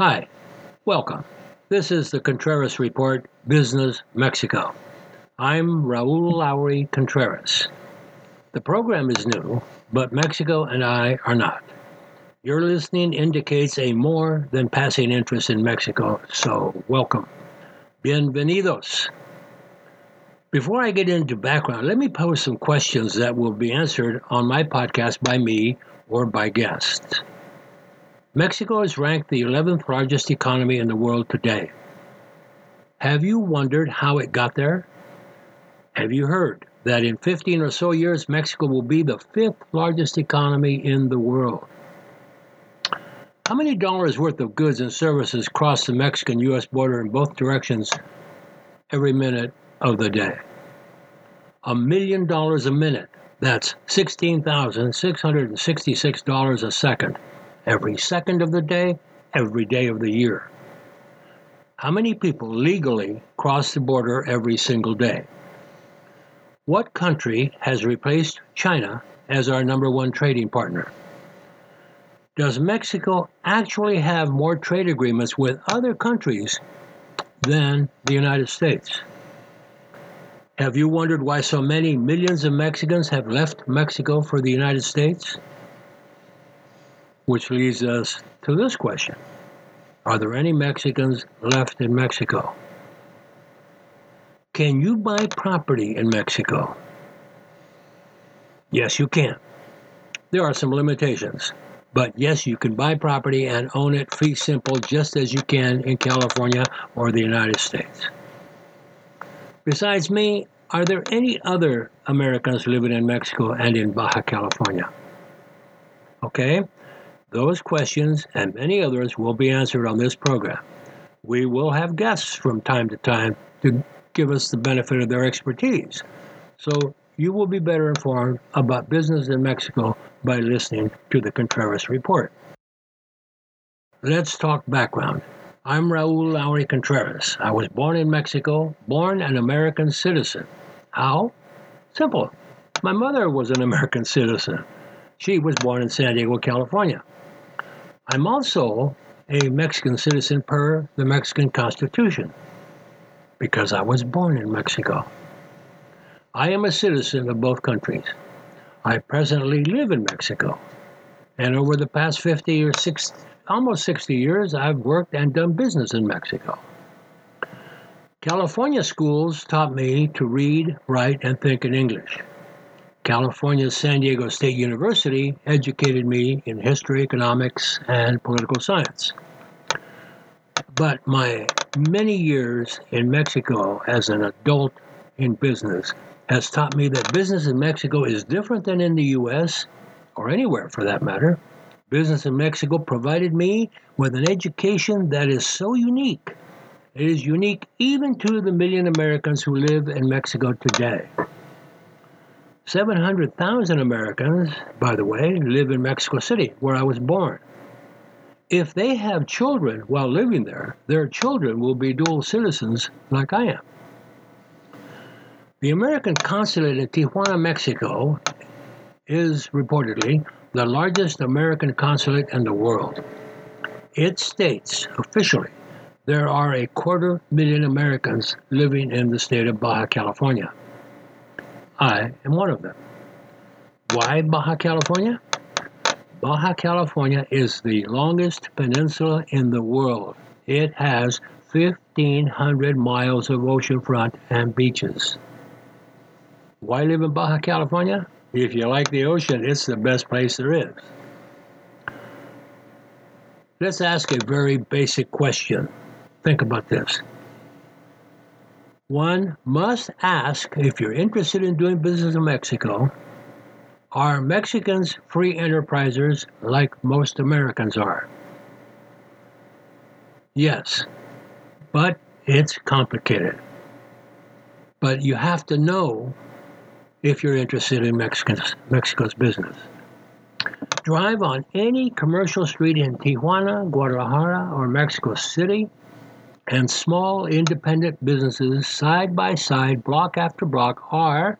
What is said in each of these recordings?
Hi, welcome. This is the Contreras Report, Business Mexico. I'm Raoul Lowery Contreras. The program is new, but Mexico and I are not. Your listening indicates a more than passing interest in Mexico, so welcome. Bienvenidos. Before I get into background, let me pose some questions that will be answered on my podcast by me or by guests. Mexico is ranked the 11th largest economy in the world today. Have you wondered how it got there? Have you heard that in 15 or so years, Mexico will be the fifth largest economy in the world? How many dollars worth of goods and services cross the Mexican US border in both directions every minute of the day? A million dollars a minute. That's $16,666 a second every second of the day, every day of the year. How many people legally cross the border every single day? What country has replaced China as our number one trading partner? Does Mexico actually have more trade agreements with other countries than the United States? Have you wondered why so many millions of Mexicans have left Mexico for the United States? Which leads us to this question Are there any Mexicans left in Mexico? Can you buy property in Mexico? Yes, you can. There are some limitations, but yes, you can buy property and own it fee simple just as you can in California or the United States. Besides me, are there any other Americans living in Mexico and in Baja California? Okay, those questions and many others will be answered on this program. We will have guests from time to time to give us the benefit of their expertise. So you will be better informed about business in Mexico by listening to the Contreras Report. Let's talk background. I'm Raoul Lowery Contreras. I was born in Mexico, born an American citizen. How? Simple. My mother was an American citizen. She was born in San Diego, California. I'm also a Mexican citizen per the Mexican Constitution because I was born in Mexico. I am a citizen of both countries. I presently live in Mexico. And over the past 50 or 60, almost 60 years, I've worked and done business in Mexico. California schools taught me to read, write, and think in English. California's San Diego State University educated me in history, economics, and political science. But my many years in Mexico as an adult in business has taught me that business in Mexico is different than in the US or anywhere for that matter. Business in Mexico provided me with an education that is so unique. It is unique even to the million Americans who live in Mexico today. 700,000 Americans, by the way, live in Mexico City, where I was born. If they have children while living there, their children will be dual citizens like I am. The American consulate in Tijuana, Mexico, is reportedly the largest American consulate in the world. It states officially there are a quarter million Americans living in the state of Baja California. I am one of them. Why Baja California? Baja California is the longest peninsula in the world. It has 1,500 miles of oceanfront and beaches. Why live in Baja California? If you like the ocean, it's the best place there is. Let's ask a very basic question. Think about this. One must ask if you're interested in doing business in Mexico, are Mexicans free enterprisers like most Americans are? Yes, but it's complicated. But you have to know if you're interested in Mexico's, Mexico's business. Drive on any commercial street in Tijuana, Guadalajara, or Mexico City and small independent businesses side by side, block after block, are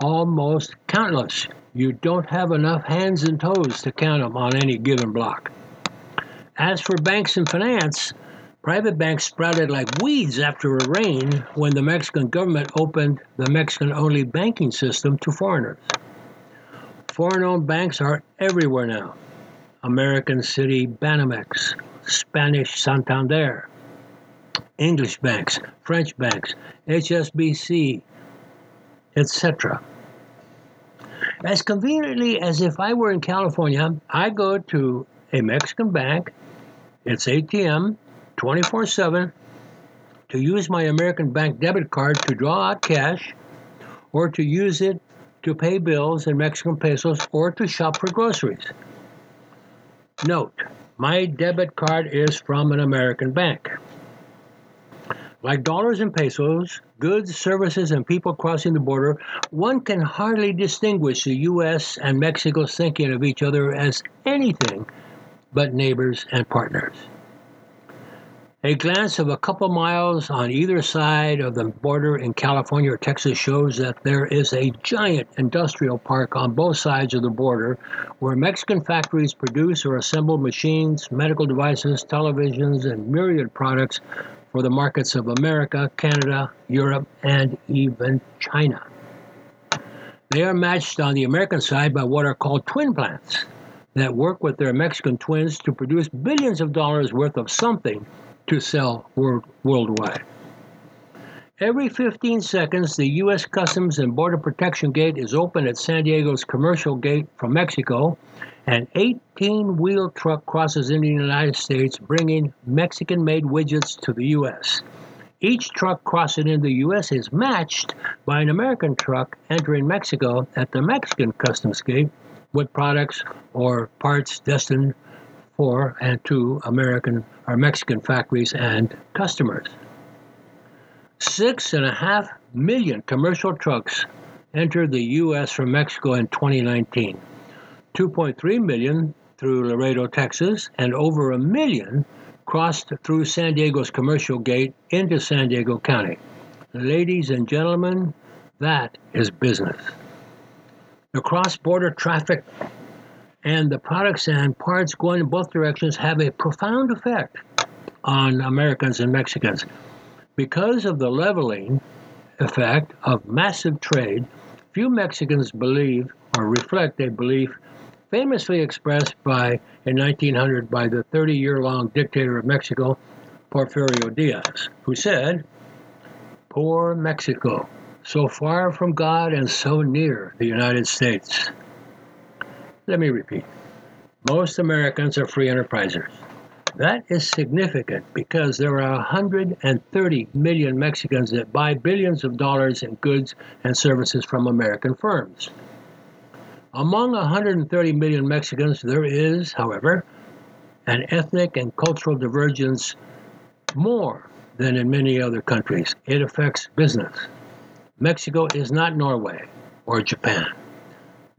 almost countless. You don't have enough hands and toes to count them on any given block. As for banks and finance, private banks sprouted like weeds after a rain when the Mexican government opened the Mexican only banking system to foreigners. Foreign owned banks are everywhere now American Citi Banamex, Spanish Santander, English banks, French banks, HSBC, etc. As conveniently as if I were in California, I go to a Mexican bank, its ATM, 24 7, to use my American Bank debit card to draw out cash or to use it to pay bills in Mexican pesos or to shop for groceries. Note, my debit card is from an American bank. Like dollars and pesos, goods, services, and people crossing the border, one can hardly distinguish the U.S. and Mexico's thinking of each other as anything but neighbors and partners. A glance of a couple miles on either side of the border in California or Texas shows that there is a giant industrial park on both sides of the border where Mexican factories produce or assemble machines, medical devices, televisions, and myriad products for the markets of America, Canada, Europe, and even China. They are matched on the American side by what are called twin plants that work with their Mexican twins to produce billions of dollars worth of something to sell world, worldwide. Every 15 seconds, the U.S. Customs and Border Protection Gate is open at San Diego's commercial gate from Mexico. An 18 wheel truck crosses into the United States, bringing Mexican made widgets to the U.S. Each truck crossing into the U.S. is matched by an American truck entering Mexico at the Mexican Customs Gate with products or parts destined for and to American or Mexican factories and customers. Six and a half million commercial trucks entered the U.S. from Mexico in 2019. 2.3 million through Laredo, Texas, and over a million crossed through San Diego's commercial gate into San Diego County. Ladies and gentlemen, that is business. The cross border traffic and the products and parts going in both directions have a profound effect on Americans and Mexicans. Because of the leveling effect of massive trade, few Mexicans believe or reflect a belief famously expressed by in 1900 by the 30 year long dictator of Mexico, Porfirio Diaz, who said, Poor Mexico, so far from God and so near the United States. Let me repeat most Americans are free enterprisers. That is significant because there are 130 million Mexicans that buy billions of dollars in goods and services from American firms. Among 130 million Mexicans, there is, however, an ethnic and cultural divergence more than in many other countries. It affects business. Mexico is not Norway or Japan.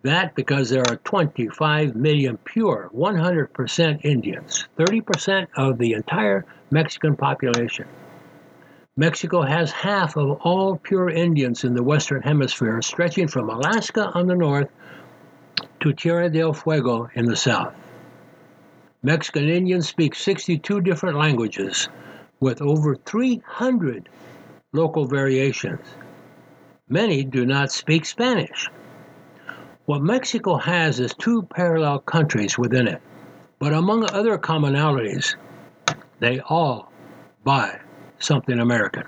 That because there are 25 million pure, 100% Indians, 30% of the entire Mexican population. Mexico has half of all pure Indians in the Western Hemisphere, stretching from Alaska on the north to Tierra del Fuego in the south. Mexican Indians speak 62 different languages with over 300 local variations. Many do not speak Spanish. What Mexico has is two parallel countries within it, but among other commonalities, they all buy something American.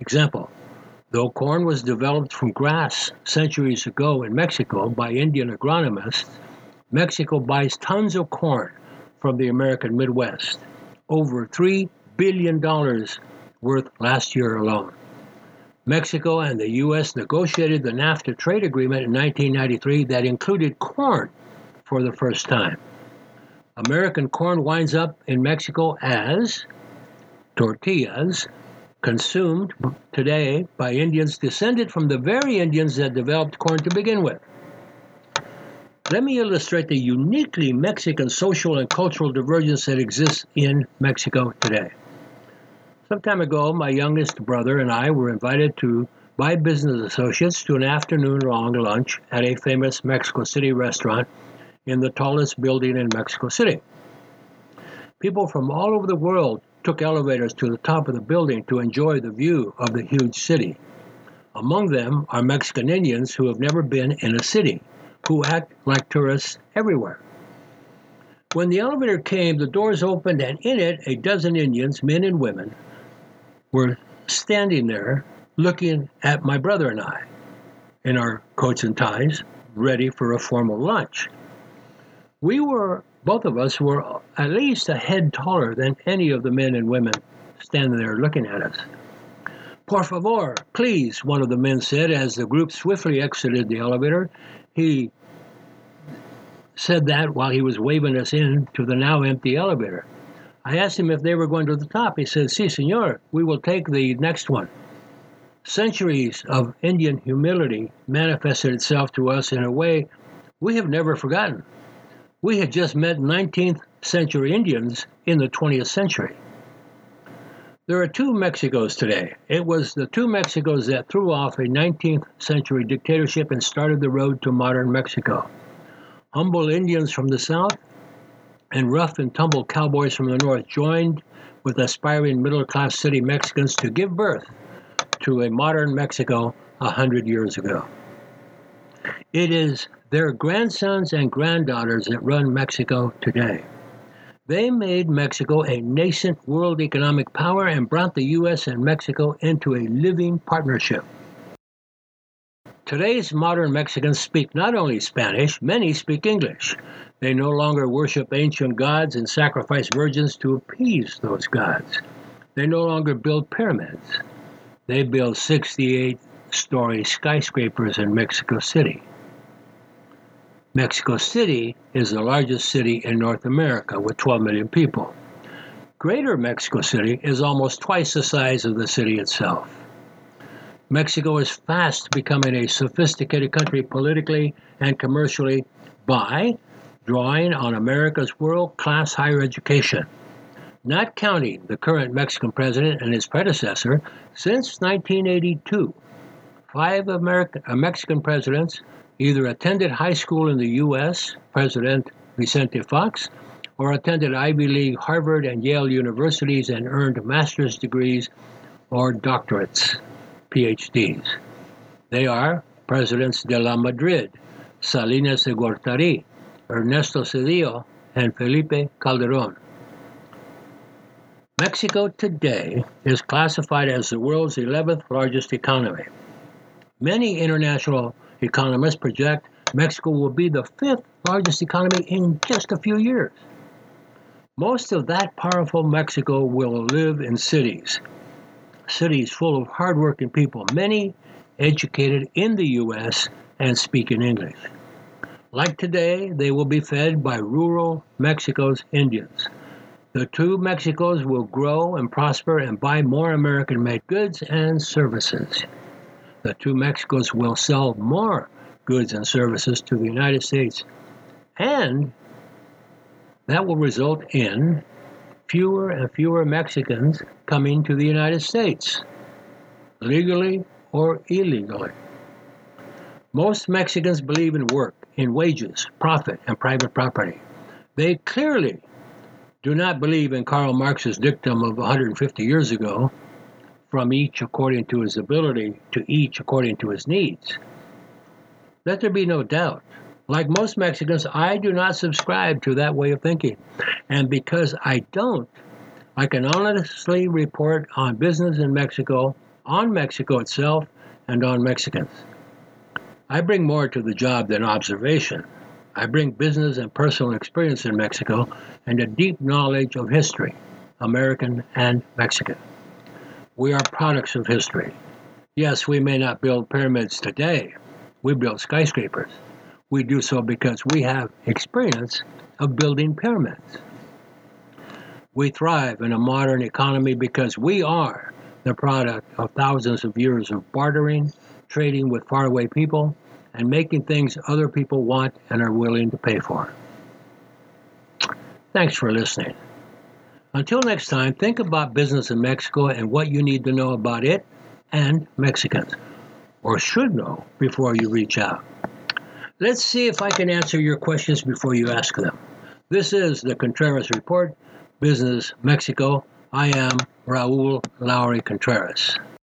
Example Though corn was developed from grass centuries ago in Mexico by Indian agronomists, Mexico buys tons of corn from the American Midwest, over $3 billion worth last year alone. Mexico and the U.S. negotiated the NAFTA trade agreement in 1993 that included corn for the first time. American corn winds up in Mexico as tortillas, consumed today by Indians descended from the very Indians that developed corn to begin with. Let me illustrate the uniquely Mexican social and cultural divergence that exists in Mexico today. Some time ago, my youngest brother and I were invited to by business associates to an afternoon long lunch at a famous Mexico City restaurant in the tallest building in Mexico City. People from all over the world took elevators to the top of the building to enjoy the view of the huge city. Among them are Mexican Indians who have never been in a city, who act like tourists everywhere. When the elevator came, the doors opened, and in it, a dozen Indians, men and women, were standing there looking at my brother and I in our coats and ties, ready for a formal lunch. We were both of us were at least a head taller than any of the men and women standing there looking at us. Por favor, please, one of the men said as the group swiftly exited the elevator. He said that while he was waving us in to the now empty elevator. I asked him if they were going to the top. He said, Si, senor, we will take the next one. Centuries of Indian humility manifested itself to us in a way we have never forgotten. We had just met 19th century Indians in the 20th century. There are two Mexicos today. It was the two Mexicos that threw off a 19th century dictatorship and started the road to modern Mexico. Humble Indians from the south and rough and tumble cowboys from the north joined with aspiring middle class city Mexicans to give birth to a modern Mexico a hundred years ago. It is their grandsons and granddaughters that run Mexico today. They made Mexico a nascent world economic power and brought the U.S. and Mexico into a living partnership. Today's modern Mexicans speak not only Spanish, many speak English. They no longer worship ancient gods and sacrifice virgins to appease those gods. They no longer build pyramids. They build 68 story skyscrapers in Mexico City. Mexico City is the largest city in North America with 12 million people. Greater Mexico City is almost twice the size of the city itself. Mexico is fast becoming a sophisticated country politically and commercially by drawing on America's world class higher education. Not counting the current Mexican president and his predecessor, since 1982, five American, uh, Mexican presidents either attended high school in the U.S., President Vicente Fox, or attended Ivy League, Harvard, and Yale universities and earned master's degrees or doctorates, PhDs. They are Presidents de la Madrid, Salinas de Gortari, Ernesto Zedillo, and Felipe Calderon. Mexico today is classified as the world's 11th largest economy. Many international Economists project Mexico will be the fifth largest economy in just a few years. Most of that powerful Mexico will live in cities, cities full of hardworking people, many educated in the U.S. and speaking English. Like today, they will be fed by rural Mexico's Indians. The two Mexicos will grow and prosper and buy more American made goods and services the two Mexicos will sell more goods and services to the United States. And that will result in fewer and fewer Mexicans coming to the United States, legally or illegally. Most Mexicans believe in work, in wages, profit, and private property. They clearly do not believe in Karl Marx's dictum of 150 years ago from each according to his ability to each according to his needs. Let there be no doubt. Like most Mexicans, I do not subscribe to that way of thinking. And because I don't, I can honestly report on business in Mexico, on Mexico itself, and on Mexicans. I bring more to the job than observation. I bring business and personal experience in Mexico and a deep knowledge of history, American and Mexican. We are products of history. Yes, we may not build pyramids today. We build skyscrapers. We do so because we have experience of building pyramids. We thrive in a modern economy because we are the product of thousands of years of bartering, trading with faraway people, and making things other people want and are willing to pay for. Thanks for listening. Until next time, think about business in Mexico and what you need to know about it and Mexicans, or should know before you reach out. Let's see if I can answer your questions before you ask them. This is the Contreras Report, Business Mexico. I am Raoul Lowery Contreras.